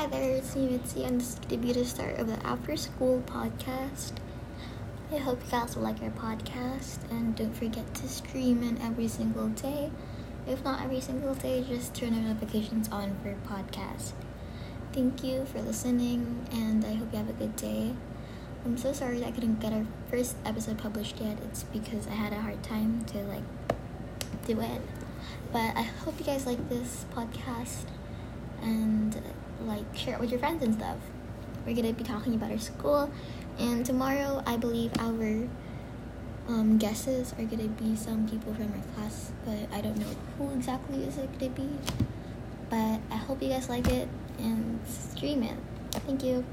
Hi there, it's me Mitzi, and this is going to be the start of the After School podcast. I hope you guys will like our podcast, and don't forget to stream in every single day. If not every single day, just turn the notifications on for podcast. Thank you for listening, and I hope you have a good day. I'm so sorry that I couldn't get our first episode published yet. It's because I had a hard time to like do it. But I hope you guys like this podcast and like share it with your friends and stuff. We're gonna be talking about our school, and tomorrow I believe our um, guesses are gonna be some people from our class, but I don't know who exactly is it gonna be. But I hope you guys like it and stream it. Thank you.